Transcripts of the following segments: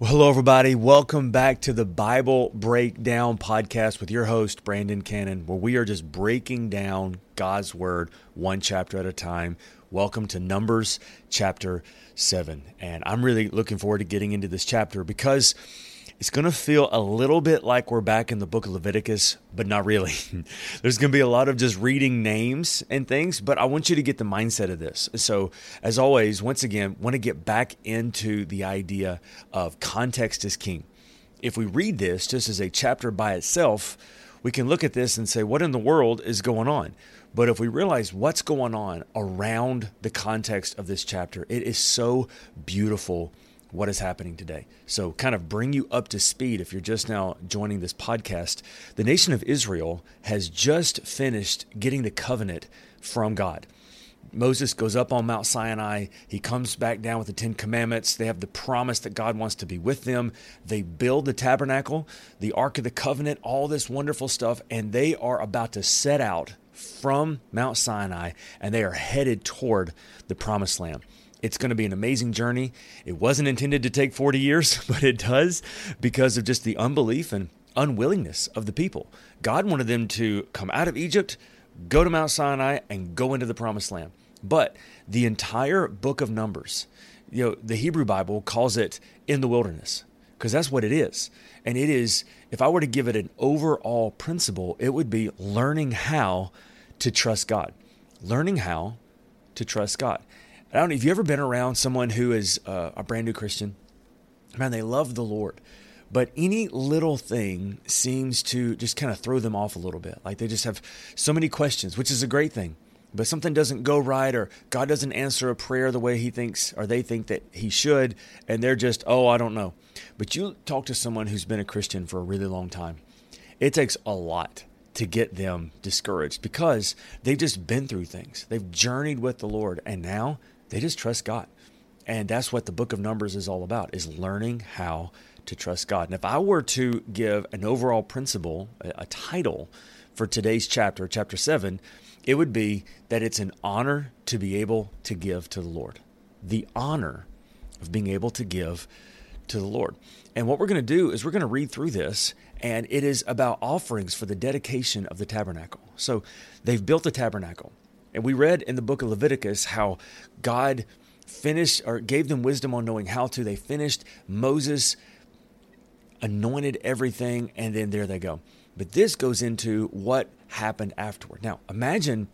Well, hello, everybody. Welcome back to the Bible Breakdown Podcast with your host, Brandon Cannon, where we are just breaking down God's Word one chapter at a time. Welcome to Numbers chapter 7. And I'm really looking forward to getting into this chapter because it's going to feel a little bit like we're back in the book of Leviticus, but not really. There's going to be a lot of just reading names and things, but I want you to get the mindset of this. So, as always, once again, want to get back into the idea of context is king. If we read this just as a chapter by itself, we can look at this and say, what in the world is going on? But if we realize what's going on around the context of this chapter, it is so beautiful what is happening today. So, kind of bring you up to speed if you're just now joining this podcast. The nation of Israel has just finished getting the covenant from God. Moses goes up on Mount Sinai. He comes back down with the Ten Commandments. They have the promise that God wants to be with them. They build the tabernacle, the Ark of the Covenant, all this wonderful stuff, and they are about to set out from Mount Sinai and they are headed toward the promised land. It's going to be an amazing journey. It wasn't intended to take 40 years, but it does because of just the unbelief and unwillingness of the people. God wanted them to come out of Egypt, go to Mount Sinai, and go into the promised land. But the entire book of Numbers, you know, the Hebrew Bible calls it in the wilderness because that's what it is. And it is, if I were to give it an overall principle, it would be learning how to trust God. Learning how to trust God. I don't know if you ever been around someone who is uh, a brand new Christian. Man, they love the Lord, but any little thing seems to just kind of throw them off a little bit. Like they just have so many questions, which is a great thing. But something doesn't go right, or God doesn't answer a prayer the way He thinks, or they think that He should, and they're just, oh, I don't know. But you talk to someone who's been a Christian for a really long time. It takes a lot to get them discouraged because they've just been through things. They've journeyed with the Lord, and now they just trust God. And that's what the book of Numbers is all about, is learning how to trust God. And if I were to give an overall principle, a title for today's chapter, chapter 7, it would be that it's an honor to be able to give to the Lord. The honor of being able to give to the Lord. And what we're going to do is we're going to read through this, and it is about offerings for the dedication of the tabernacle. So they've built the tabernacle. And we read in the book of Leviticus how God finished or gave them wisdom on knowing how to. They finished. Moses anointed everything, and then there they go. But this goes into what happened afterward. Now, imagine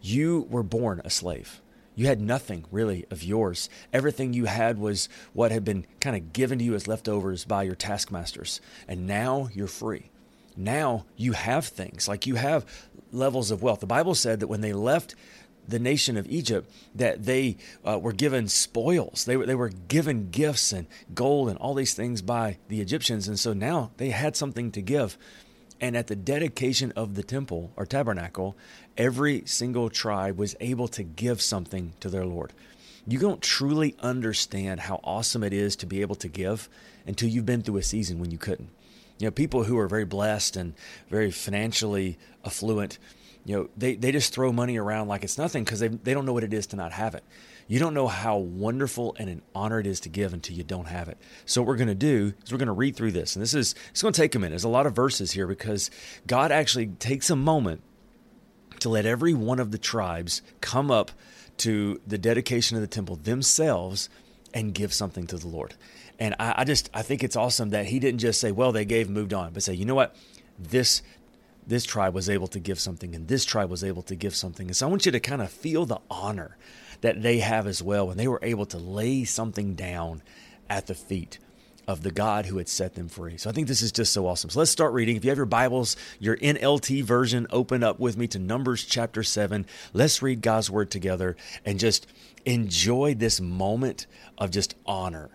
you were born a slave. You had nothing really of yours. Everything you had was what had been kind of given to you as leftovers by your taskmasters. And now you're free. Now you have things like you have levels of wealth. The Bible said that when they left the nation of Egypt, that they uh, were given spoils. They were, they were given gifts and gold and all these things by the Egyptians. And so now they had something to give. And at the dedication of the temple or tabernacle, every single tribe was able to give something to their Lord. You don't truly understand how awesome it is to be able to give until you've been through a season when you couldn't. You know, people who are very blessed and very financially affluent, you know, they, they just throw money around like it's nothing because they, they don't know what it is to not have it. You don't know how wonderful and an honor it is to give until you don't have it. So what we're going to do is we're going to read through this. And this is it's going to take a minute. There's a lot of verses here because God actually takes a moment to let every one of the tribes come up to the dedication of the temple themselves and give something to the Lord. And I, I, just I think it's awesome that he didn't just say, well, they gave, moved on, but say, you know what, this this tribe was able to give something, and this tribe was able to give something. And so I want you to kind of feel the honor that they have as well when they were able to lay something down at the feet of the God who had set them free. So I think this is just so awesome. So let's start reading. If you have your Bibles, your NLT version, open up with me to Numbers chapter 7. Let's read God's word together and just enjoy this moment of just honor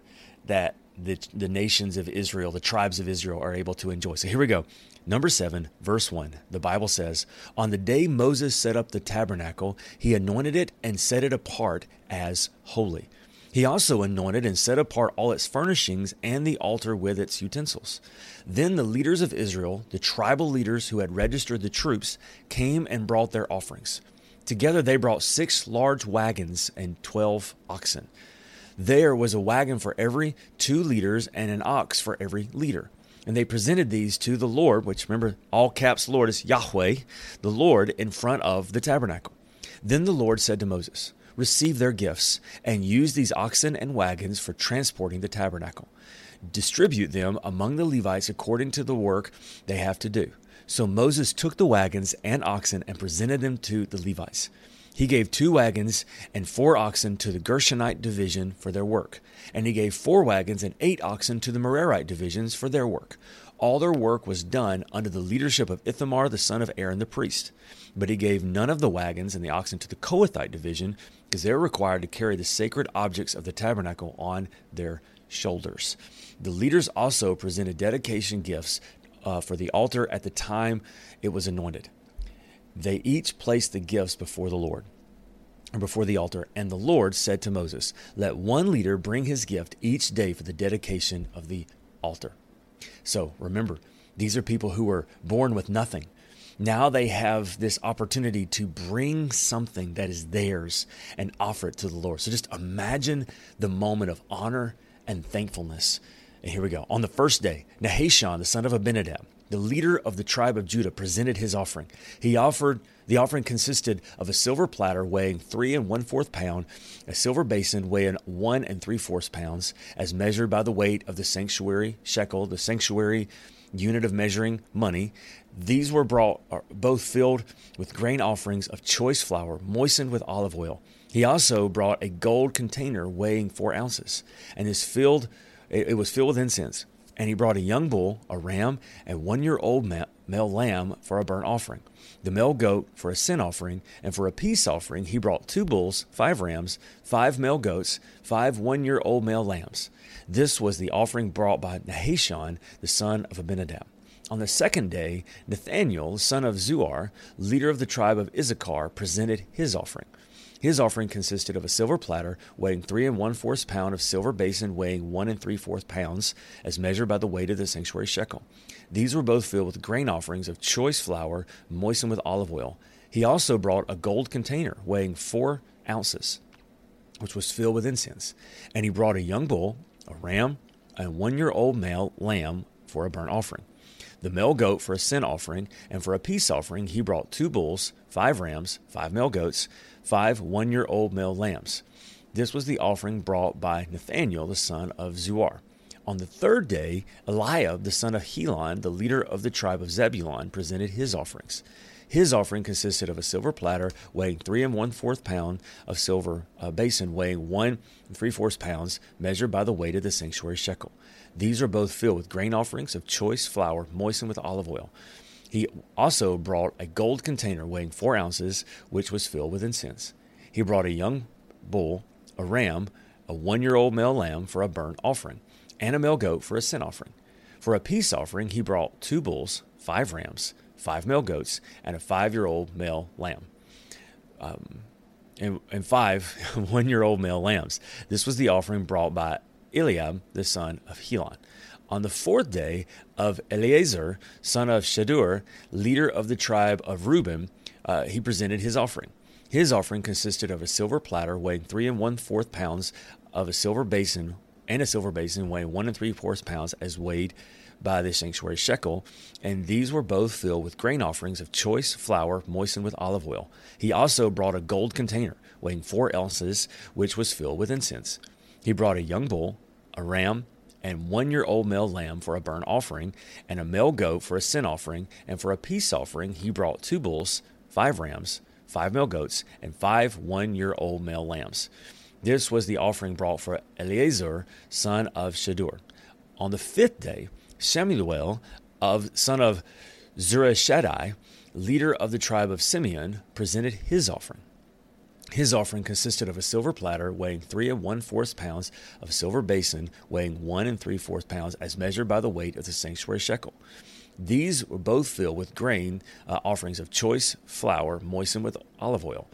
that the, the nations of Israel, the tribes of Israel, are able to enjoy. So here we go. Number seven, verse one, the Bible says, On the day Moses set up the tabernacle, he anointed it and set it apart as holy. He also anointed and set apart all its furnishings and the altar with its utensils. Then the leaders of Israel, the tribal leaders who had registered the troops, came and brought their offerings. Together they brought six large wagons and twelve oxen. There was a wagon for every two leaders and an ox for every leader. And they presented these to the Lord, which remember, all caps Lord is Yahweh, the Lord, in front of the tabernacle. Then the Lord said to Moses, Receive their gifts, and use these oxen and wagons for transporting the tabernacle. Distribute them among the Levites according to the work they have to do. So Moses took the wagons and oxen and presented them to the Levites. He gave two wagons and four oxen to the Gershonite division for their work, and he gave four wagons and eight oxen to the Merarite divisions for their work. All their work was done under the leadership of Ithamar the son of Aaron the priest. But he gave none of the wagons and the oxen to the Kohathite division, because they were required to carry the sacred objects of the tabernacle on their shoulders. The leaders also presented dedication gifts uh, for the altar at the time it was anointed they each placed the gifts before the Lord or before the altar. And the Lord said to Moses, Let one leader bring his gift each day for the dedication of the altar. So remember, these are people who were born with nothing. Now they have this opportunity to bring something that is theirs and offer it to the Lord. So just imagine the moment of honor and thankfulness. And here we go. On the first day, Nahashon, the son of Abinadab, the leader of the tribe of Judah presented his offering. He offered the offering consisted of a silver platter weighing three and one fourth pound, a silver basin weighing one and three fourths pounds, as measured by the weight of the sanctuary shekel, the sanctuary unit of measuring money. These were brought uh, both filled with grain offerings of choice flour, moistened with olive oil. He also brought a gold container weighing four ounces, and is filled. It was filled with incense. And he brought a young bull, a ram, and one year old male lamb for a burnt offering, the male goat for a sin offering, and for a peace offering he brought two bulls, five rams, five male goats, five one year old male lambs. This was the offering brought by Nahashon, the son of Abinadab. On the second day, Nathaniel, the son of Zuar, leader of the tribe of Issachar, presented his offering. His offering consisted of a silver platter weighing three and one fourth pound of silver basin weighing one and three fourth pounds, as measured by the weight of the sanctuary shekel. These were both filled with grain offerings of choice flour moistened with olive oil. He also brought a gold container weighing four ounces, which was filled with incense. And he brought a young bull, a ram, and one year old male lamb for a burnt offering the male goat for a sin offering, and for a peace offering he brought two bulls, five rams, five male goats, five one year old male lambs. This was the offering brought by Nathaniel the son of Zuar. On the third day, Eliab the son of Helon, the leader of the tribe of Zebulun, presented his offerings. His offering consisted of a silver platter weighing three and one fourth pound, of silver a basin weighing one and three fourths pounds, measured by the weight of the sanctuary shekel. These are both filled with grain offerings of choice flour moistened with olive oil. He also brought a gold container weighing four ounces, which was filled with incense. He brought a young bull, a ram, a one year old male lamb for a burnt offering, and a male goat for a sin offering. For a peace offering, he brought two bulls, five rams, five male goats, and a five year old male lamb. Um, and, and five one year old male lambs. This was the offering brought by Eliab, the son of Helon. On the fourth day of Eleazar, son of Shedeur, leader of the tribe of Reuben, uh, he presented his offering. His offering consisted of a silver platter weighing three and one fourth pounds, of a silver basin, and a silver basin weighing one and three fourths pounds, as weighed by the sanctuary shekel, and these were both filled with grain offerings of choice flour moistened with olive oil. He also brought a gold container weighing four ounces, which was filled with incense. He brought a young bull, a ram, and one year old male lamb for a burnt offering, and a male goat for a sin offering, and for a peace offering he brought two bulls, five rams, five male goats, and five one year old male lambs. This was the offering brought for Eleazar, son of Shedeur. On the fifth day, Samuel, of son of Zurishaddai, leader of the tribe of Simeon, presented his offering. His offering consisted of a silver platter weighing three and one fourth pounds, of a silver basin weighing one and three fourth pounds, as measured by the weight of the sanctuary shekel. These were both filled with grain uh, offerings of choice flour moistened with olive oil.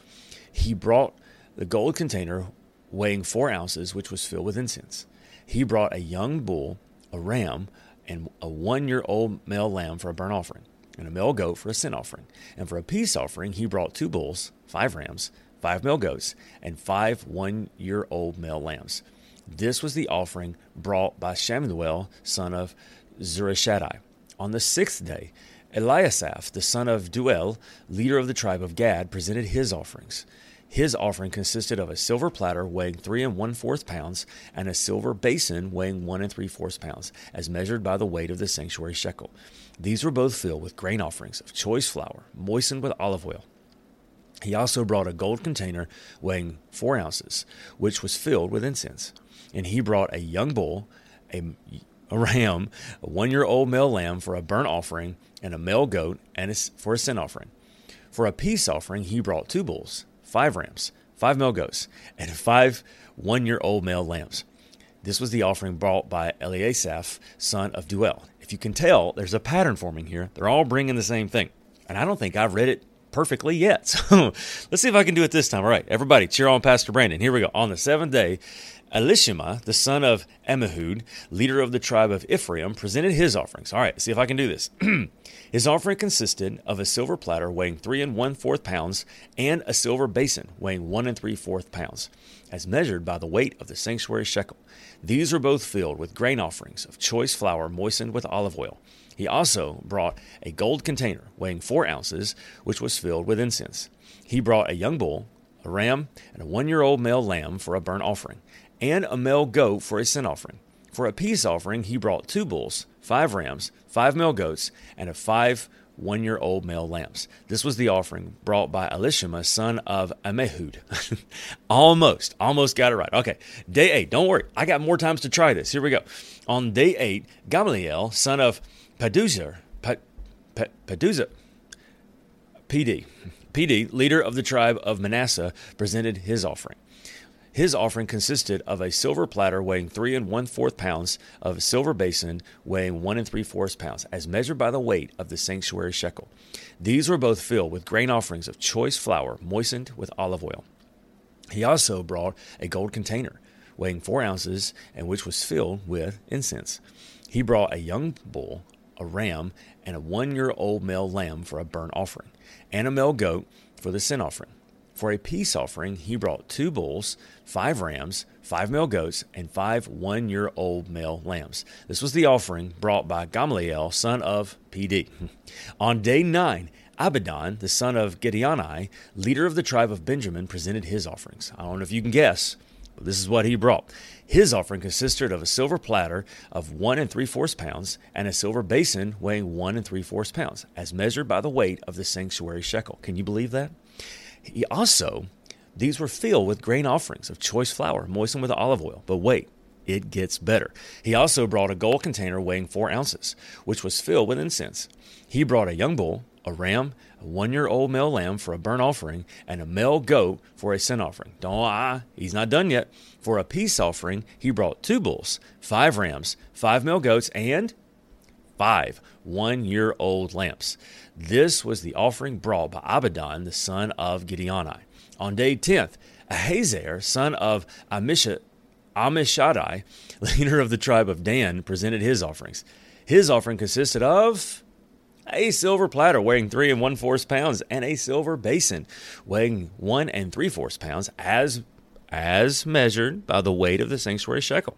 He brought the gold container weighing four ounces, which was filled with incense. He brought a young bull, a ram, and a one year old male lamb for a burnt offering, and a male goat for a sin offering. And for a peace offering, he brought two bulls, five rams, five male goats, and five one year old male lambs. This was the offering brought by Shamuel, son of Zurishaddai. On the sixth day, Eliasaph, the son of Deuel, leader of the tribe of Gad, presented his offerings. His offering consisted of a silver platter weighing three and one fourth pounds and a silver basin weighing one and three fourths pounds, as measured by the weight of the sanctuary shekel. These were both filled with grain offerings of choice flour, moistened with olive oil. He also brought a gold container weighing four ounces, which was filled with incense. And he brought a young bull, a, a ram, a one year old male lamb for a burnt offering, and a male goat and a, for a sin offering. For a peace offering, he brought two bulls five rams, five male goats, and five one year old male lambs. This was the offering brought by Eliasaph, son of Deuel. If you can tell, there's a pattern forming here. They're all bringing the same thing. And I don't think I've read it perfectly yet. So let's see if I can do it this time. All right, everybody, cheer on Pastor Brandon. Here we go. On the seventh day, Elishama, the son of Ammihud, leader of the tribe of Ephraim, presented his offerings. All right, see if I can do this. his offering consisted of a silver platter weighing three and one fourth pounds and a silver basin weighing one and three fourth pounds, as measured by the weight of the sanctuary shekel. These were both filled with grain offerings of choice flour moistened with olive oil. He also brought a gold container weighing four ounces, which was filled with incense. He brought a young bull, a ram, and a one year old male lamb for a burnt offering and a male goat for a sin offering. For a peace offering, he brought two bulls, five rams, five male goats, and a five one year old male lambs. This was the offering brought by Elishama, son of Ammihud. almost, almost got it right. Okay, day eight. Don't worry, I got more times to try this. Here we go. On day eight, Gamaliel, son of Paduzer, Paduzer, PD, PD, leader of the tribe of Manasseh, presented his offering. His offering consisted of a silver platter weighing three and one fourth pounds, of a silver basin weighing one and three fourths pounds, as measured by the weight of the sanctuary shekel. These were both filled with grain offerings of choice flour, moistened with olive oil. He also brought a gold container weighing four ounces, and which was filled with incense. He brought a young bull, a ram, and a one year old male lamb for a burnt offering, and a male goat for the sin offering. For a peace offering, he brought two bulls, five rams, five male goats, and five one year old male lambs. This was the offering brought by Gamaliel, son of PD. On day nine, Abidan, the son of Gideoni, leader of the tribe of Benjamin, presented his offerings. I don't know if you can guess, but this is what he brought. His offering consisted of a silver platter of one and three fourths pounds and a silver basin weighing one and three fourths pounds, as measured by the weight of the sanctuary shekel. Can you believe that? He also, these were filled with grain offerings of choice flour, moistened with olive oil. But wait, it gets better. He also brought a gold container weighing four ounces, which was filled with incense. He brought a young bull, a ram, a one year old male lamb for a burnt offering, and a male goat for a sin offering. Don't lie, he's not done yet. For a peace offering, he brought two bulls, five rams, five male goats, and five one year old lambs. This was the offering brought by Abidan, the son of Gideoni. On day 10th, Ahazer, son of Amisha, leader of the tribe of Dan, presented his offerings. His offering consisted of a silver platter weighing three and one fourth pounds and a silver basin weighing one and three fourths pounds as as measured by the weight of the sanctuary shekel.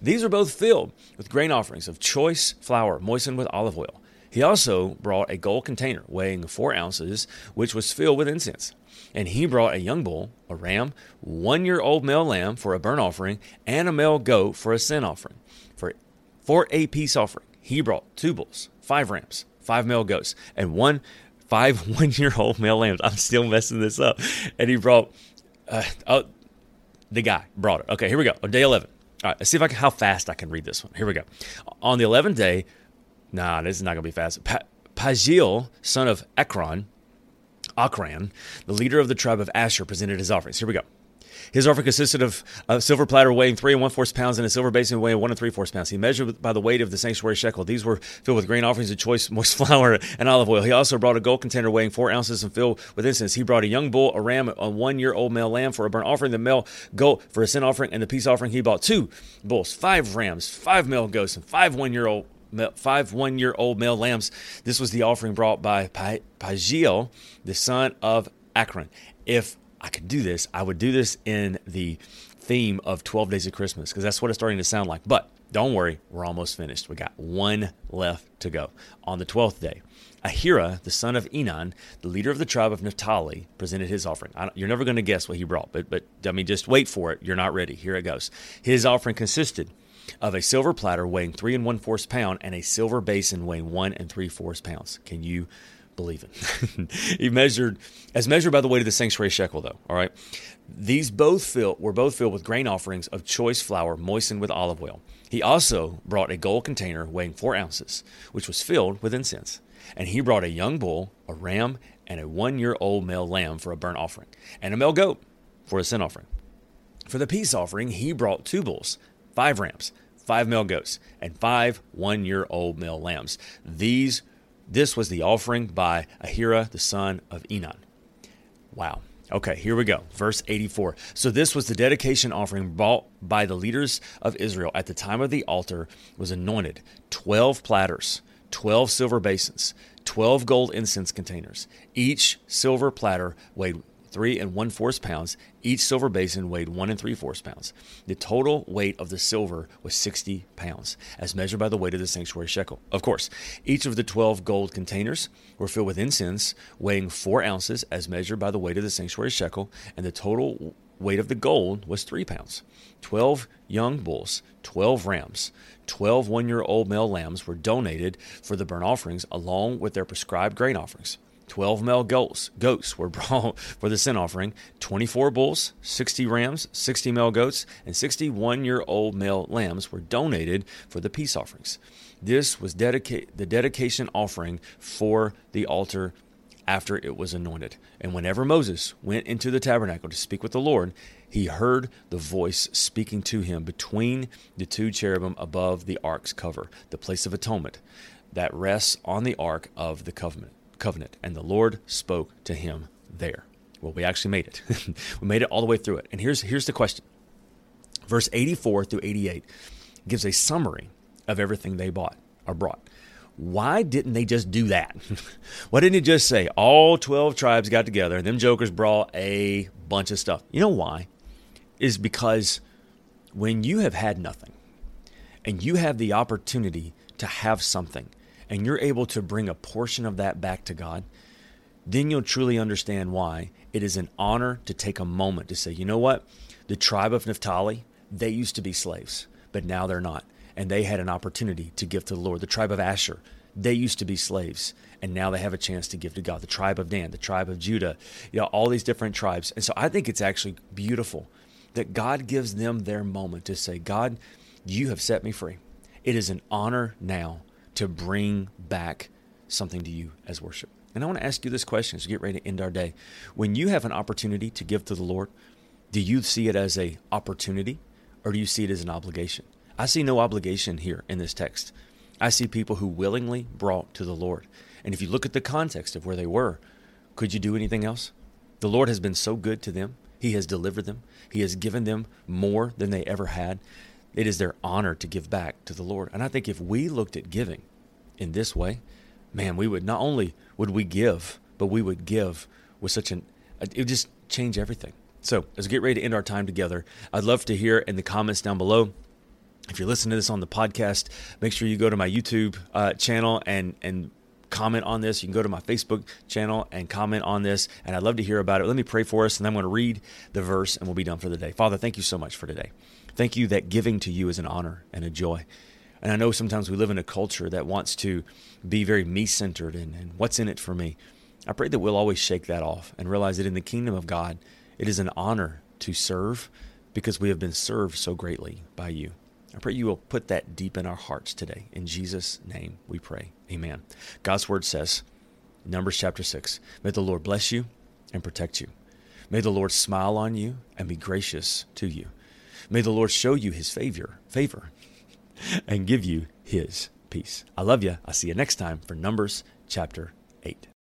These were both filled with grain offerings of choice flour moistened with olive oil. He also brought a gold container weighing four ounces, which was filled with incense. And he brought a young bull, a ram, one year old male lamb for a burnt offering, and a male goat for a sin offering. For, for a peace offering, he brought two bulls, five rams, five male goats, and one five one year old male lambs. I'm still messing this up. And he brought, uh, oh, the guy brought it. Okay, here we go. Day 11. All right, let's see if I can, how fast I can read this one. Here we go. On the 11th day, Nah, this is not going to be fast. Pa- son of Ekron, Achran, the leader of the tribe of Asher, presented his offerings. Here we go. His offering consisted of a silver platter weighing three and one fourth pounds and a silver basin weighing one and three fourths pounds. He measured by the weight of the sanctuary shekel. These were filled with grain offerings of choice moist flour and olive oil. He also brought a gold container weighing four ounces and filled with incense. He brought a young bull, a ram, a one year old male lamb for a burnt offering, the male goat for a sin offering, and the peace offering. He bought two bulls, five rams, five male goats, and five one year old five one year old male lambs. This was the offering brought by Pagiel, the son of Akron. If I could do this, I would do this in the theme of 12 Days of Christmas because that's what it's starting to sound like. But don't worry, we're almost finished. We got one left to go. On the 12th day, Ahira, the son of Enan, the leader of the tribe of Naphtali, presented his offering. you're never going to guess what he brought, but, but I mean, just wait for it. You're not ready. Here it goes. His offering consisted of a silver platter weighing three and one fourth pound and a silver basin weighing one and three fourths pounds. Can you believe it? he measured as measured by the weight of the sanctuary shekel, though. All right, these both filled were both filled with grain offerings of choice flour moistened with olive oil. He also brought a gold container weighing four ounces, which was filled with incense. And he brought a young bull, a ram, and a one year old male lamb for a burnt offering, and a male goat for a sin offering. For the peace offering, he brought two bulls, five rams, five male goats, and five one year old male lambs. These this was the offering by Ahira, the son of Enan. Wow. Okay, here we go. Verse 84. So this was the dedication offering brought by the leaders of Israel at the time of the altar was anointed 12 platters, 12 silver basins, 12 gold incense containers. Each silver platter weighed three and one fourth pounds. Each silver basin weighed one and three fourths pounds. The total weight of the silver was 60 pounds, as measured by the weight of the sanctuary shekel. Of course, each of the 12 gold containers were filled with incense, weighing four ounces, as measured by the weight of the sanctuary shekel, and the total weight of the gold was three pounds. 12 young bulls, 12 rams, 12 one year old male lambs were donated for the burnt offerings along with their prescribed grain offerings. 12 male goats, goats were brought for the sin offering, 24 bulls, 60 rams, 60 male goats, and 61 year old male lambs were donated for the peace offerings. This was dedica- the dedication offering for the altar after it was anointed. And whenever Moses went into the tabernacle to speak with the Lord, he heard the voice speaking to him between the two cherubim above the ark's cover, the place of atonement that rests on the ark of the covenant covenant, and the Lord spoke to him there. Well, we actually made it. we made it all the way through it. And here's here's the question. Verse 84 through 88 gives a summary of everything they bought or brought. Why didn't they just do that? Why didn't he just say all 12 tribes got together and them jokers brought a bunch of stuff? You know why? Is because when you have had nothing and you have the opportunity to have something, and you're able to bring a portion of that back to God, then you'll truly understand why it is an honor to take a moment to say, you know what? The tribe of Naphtali, they used to be slaves, but now they're not. And they had an opportunity to give to the Lord. The tribe of Asher, they used to be slaves, and now they have a chance to give to God. The tribe of Dan, the tribe of Judah, you know, all these different tribes. And so I think it's actually beautiful that God gives them their moment to say, God, you have set me free. It is an honor now to bring back something to you as worship. And I want to ask you this question as we get ready to end our day. When you have an opportunity to give to the Lord, do you see it as a opportunity or do you see it as an obligation? I see no obligation here in this text. I see people who willingly brought to the Lord. And if you look at the context of where they were, could you do anything else? The Lord has been so good to them. He has delivered them. He has given them more than they ever had. It is their honor to give back to the Lord. And I think if we looked at giving in this way, man, we would not only would we give, but we would give with such an it would just change everything. So as we get ready to end our time together, I'd love to hear in the comments down below. If you're listening to this on the podcast, make sure you go to my YouTube uh, channel and and comment on this. You can go to my Facebook channel and comment on this, and I'd love to hear about it. Let me pray for us, and I'm going to read the verse, and we'll be done for the day. Father, thank you so much for today. Thank you that giving to you is an honor and a joy. And I know sometimes we live in a culture that wants to be very me centered and, and what's in it for me. I pray that we'll always shake that off and realize that in the kingdom of God, it is an honor to serve because we have been served so greatly by you. I pray you will put that deep in our hearts today. In Jesus' name we pray. Amen. God's word says, Numbers chapter 6. May the Lord bless you and protect you. May the Lord smile on you and be gracious to you. May the Lord show you his favor, favor and give you his peace. I love you. I'll see you next time for Numbers chapter 8.